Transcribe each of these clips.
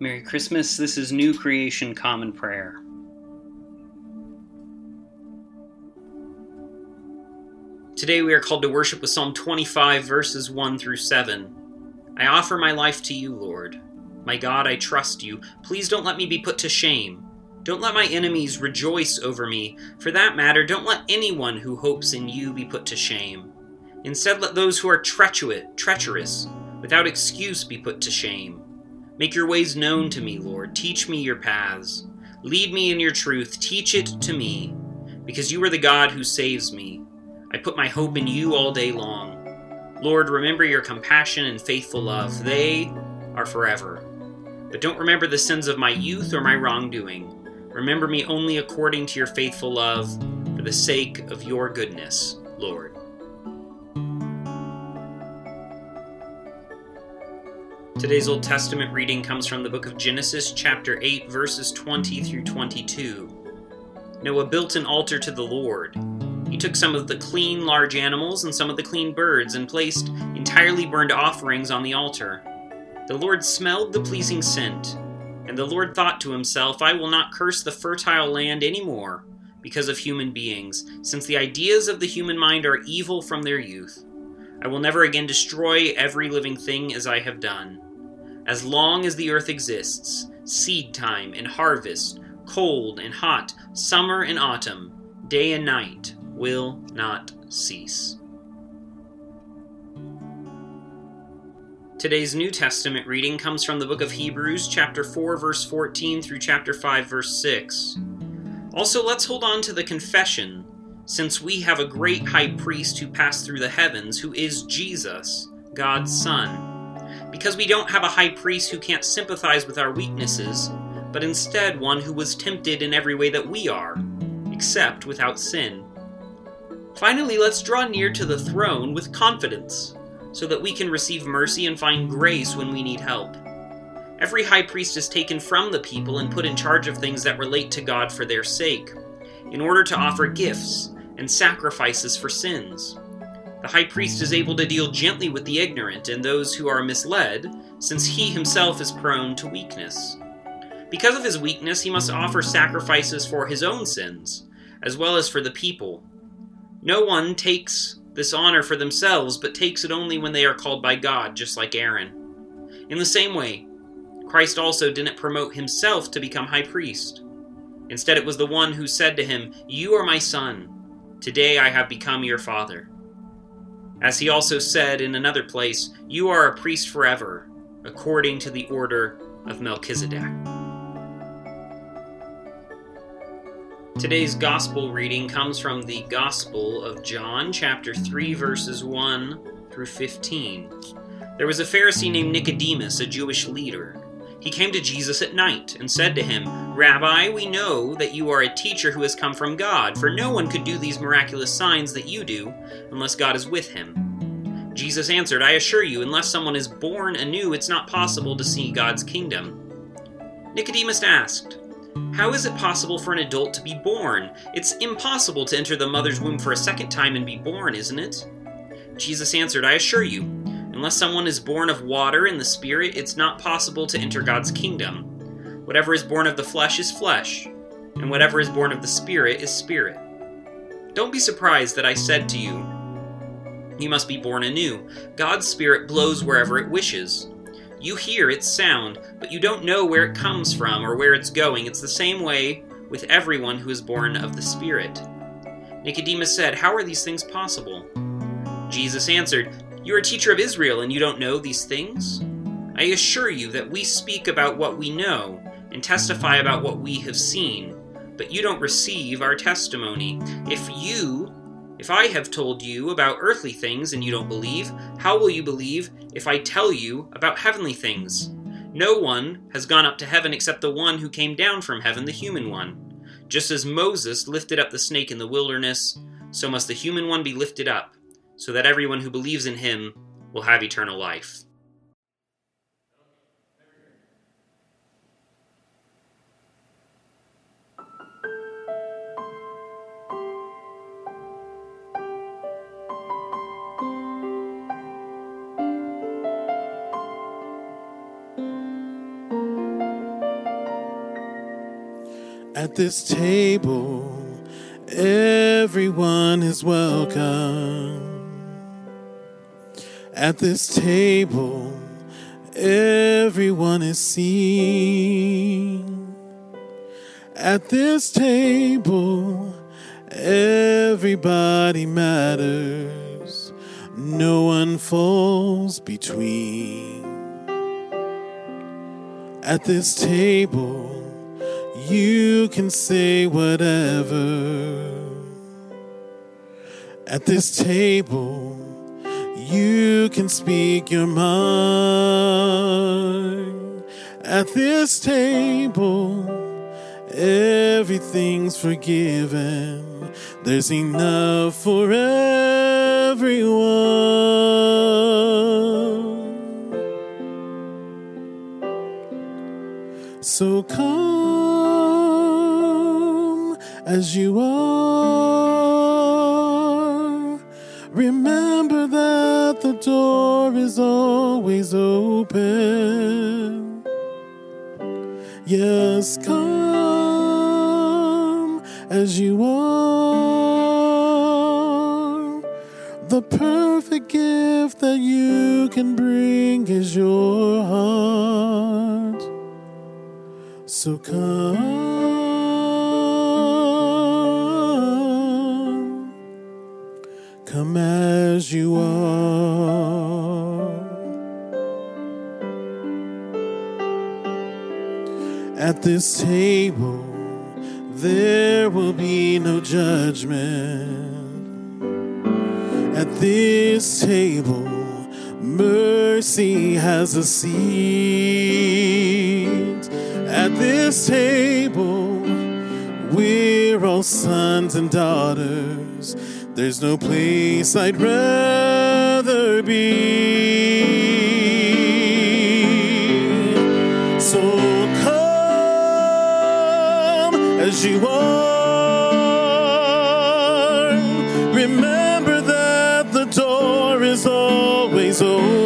Merry Christmas. This is New Creation Common Prayer. Today we are called to worship with Psalm 25, verses 1 through 7. I offer my life to you, Lord. My God, I trust you. Please don't let me be put to shame. Don't let my enemies rejoice over me. For that matter, don't let anyone who hopes in you be put to shame. Instead, let those who are treacherous, treacherous, without excuse, be put to shame. Make your ways known to me, Lord. Teach me your paths. Lead me in your truth. Teach it to me, because you are the God who saves me. I put my hope in you all day long. Lord, remember your compassion and faithful love. They are forever. But don't remember the sins of my youth or my wrongdoing. Remember me only according to your faithful love, for the sake of your goodness, Lord. Today's Old Testament reading comes from the book of Genesis, chapter 8, verses 20 through 22. Noah built an altar to the Lord. He took some of the clean large animals and some of the clean birds and placed entirely burned offerings on the altar. The Lord smelled the pleasing scent and the Lord thought to himself, I will not curse the fertile land any more because of human beings, since the ideas of the human mind are evil from their youth. I will never again destroy every living thing as I have done. As long as the earth exists, seed time and harvest, cold and hot, summer and autumn, day and night will not cease. Today's New Testament reading comes from the book of Hebrews, chapter 4, verse 14 through chapter 5, verse 6. Also, let's hold on to the confession, since we have a great high priest who passed through the heavens, who is Jesus, God's Son. Because we don't have a high priest who can't sympathize with our weaknesses, but instead one who was tempted in every way that we are, except without sin. Finally, let's draw near to the throne with confidence so that we can receive mercy and find grace when we need help. Every high priest is taken from the people and put in charge of things that relate to God for their sake, in order to offer gifts and sacrifices for sins. The high priest is able to deal gently with the ignorant and those who are misled, since he himself is prone to weakness. Because of his weakness, he must offer sacrifices for his own sins, as well as for the people. No one takes this honor for themselves, but takes it only when they are called by God, just like Aaron. In the same way, Christ also didn't promote himself to become high priest. Instead, it was the one who said to him, You are my son. Today I have become your father. As he also said in another place, You are a priest forever, according to the order of Melchizedek. Today's gospel reading comes from the Gospel of John, chapter 3, verses 1 through 15. There was a Pharisee named Nicodemus, a Jewish leader. He came to Jesus at night and said to him, Rabbi, we know that you are a teacher who has come from God, for no one could do these miraculous signs that you do unless God is with him. Jesus answered, I assure you, unless someone is born anew, it's not possible to see God's kingdom. Nicodemus asked, how is it possible for an adult to be born? It's impossible to enter the mother's womb for a second time and be born, isn't it? Jesus answered, I assure you, unless someone is born of water and the Spirit, it's not possible to enter God's kingdom. Whatever is born of the flesh is flesh, and whatever is born of the Spirit is spirit. Don't be surprised that I said to you, You must be born anew. God's Spirit blows wherever it wishes. You hear its sound, but you don't know where it comes from or where it's going. It's the same way with everyone who is born of the Spirit. Nicodemus said, How are these things possible? Jesus answered, You are a teacher of Israel, and you don't know these things? I assure you that we speak about what we know and testify about what we have seen, but you don't receive our testimony. If you if I have told you about earthly things and you don't believe, how will you believe if I tell you about heavenly things? No one has gone up to heaven except the one who came down from heaven, the human one. Just as Moses lifted up the snake in the wilderness, so must the human one be lifted up, so that everyone who believes in him will have eternal life. At this table, everyone is welcome. At this table, everyone is seen. At this table, everybody matters. No one falls between. At this table, you can say whatever. At this table, you can speak your mind. At this table, everything's forgiven. There's enough for everyone. So come as you are. Remember is always open. Yes, come as you are. The perfect gift that you can bring is your heart. So come, At this table, there will be no judgment. At this table, mercy has a seat. At this table, we're all sons and daughters. There's no place I'd rather be. As you are. Remember that the door is always open.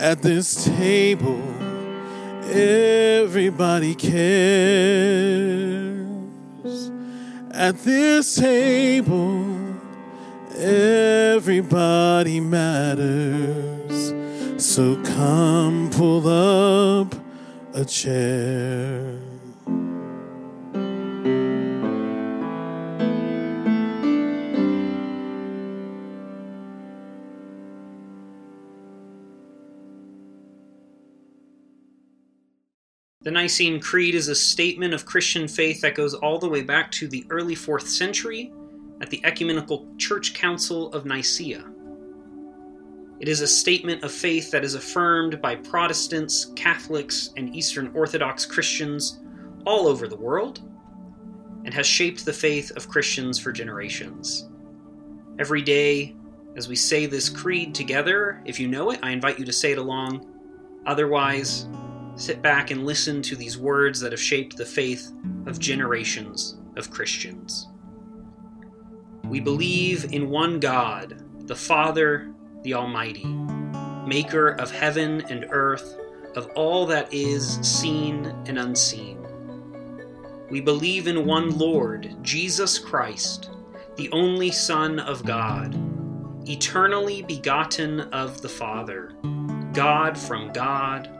At this table, everybody cares. At this table, everybody matters. So come pull up a chair. The Nicene Creed is a statement of Christian faith that goes all the way back to the early 4th century at the Ecumenical Church Council of Nicaea. It is a statement of faith that is affirmed by Protestants, Catholics, and Eastern Orthodox Christians all over the world and has shaped the faith of Christians for generations. Every day, as we say this creed together, if you know it, I invite you to say it along. Otherwise, sit back and listen to these words that have shaped the faith of generations of Christians. We believe in one God, the Father, the Almighty, maker of heaven and earth, of all that is seen and unseen. We believe in one Lord, Jesus Christ, the only Son of God, eternally begotten of the Father, God from God,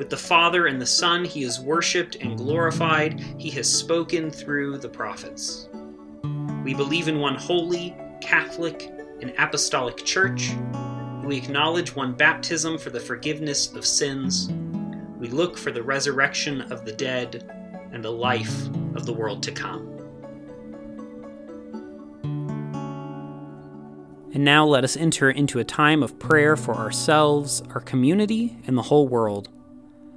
With the Father and the Son, he is worshiped and glorified. He has spoken through the prophets. We believe in one holy, Catholic, and apostolic church. We acknowledge one baptism for the forgiveness of sins. We look for the resurrection of the dead and the life of the world to come. And now let us enter into a time of prayer for ourselves, our community, and the whole world.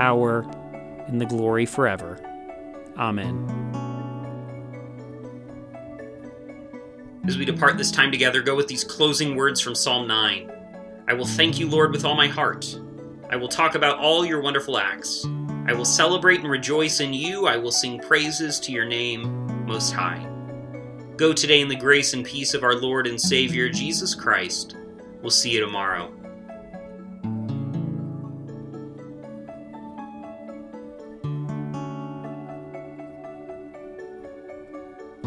power, and the glory forever. Amen. As we depart this time together, go with these closing words from Psalm 9. I will thank you, Lord, with all my heart. I will talk about all your wonderful acts. I will celebrate and rejoice in you. I will sing praises to your name, Most High. Go today in the grace and peace of our Lord and Savior, Jesus Christ. We'll see you tomorrow.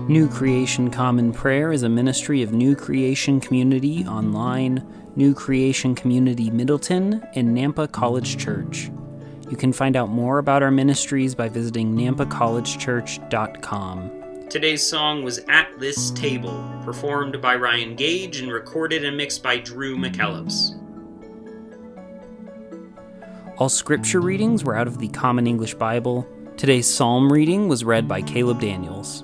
New Creation Common Prayer is a ministry of New Creation Community Online, New Creation Community Middleton, and Nampa College Church. You can find out more about our ministries by visiting nampacollegechurch.com. Today's song was At This Table, performed by Ryan Gage and recorded and mixed by Drew McKellips. All scripture readings were out of the Common English Bible. Today's psalm reading was read by Caleb Daniels.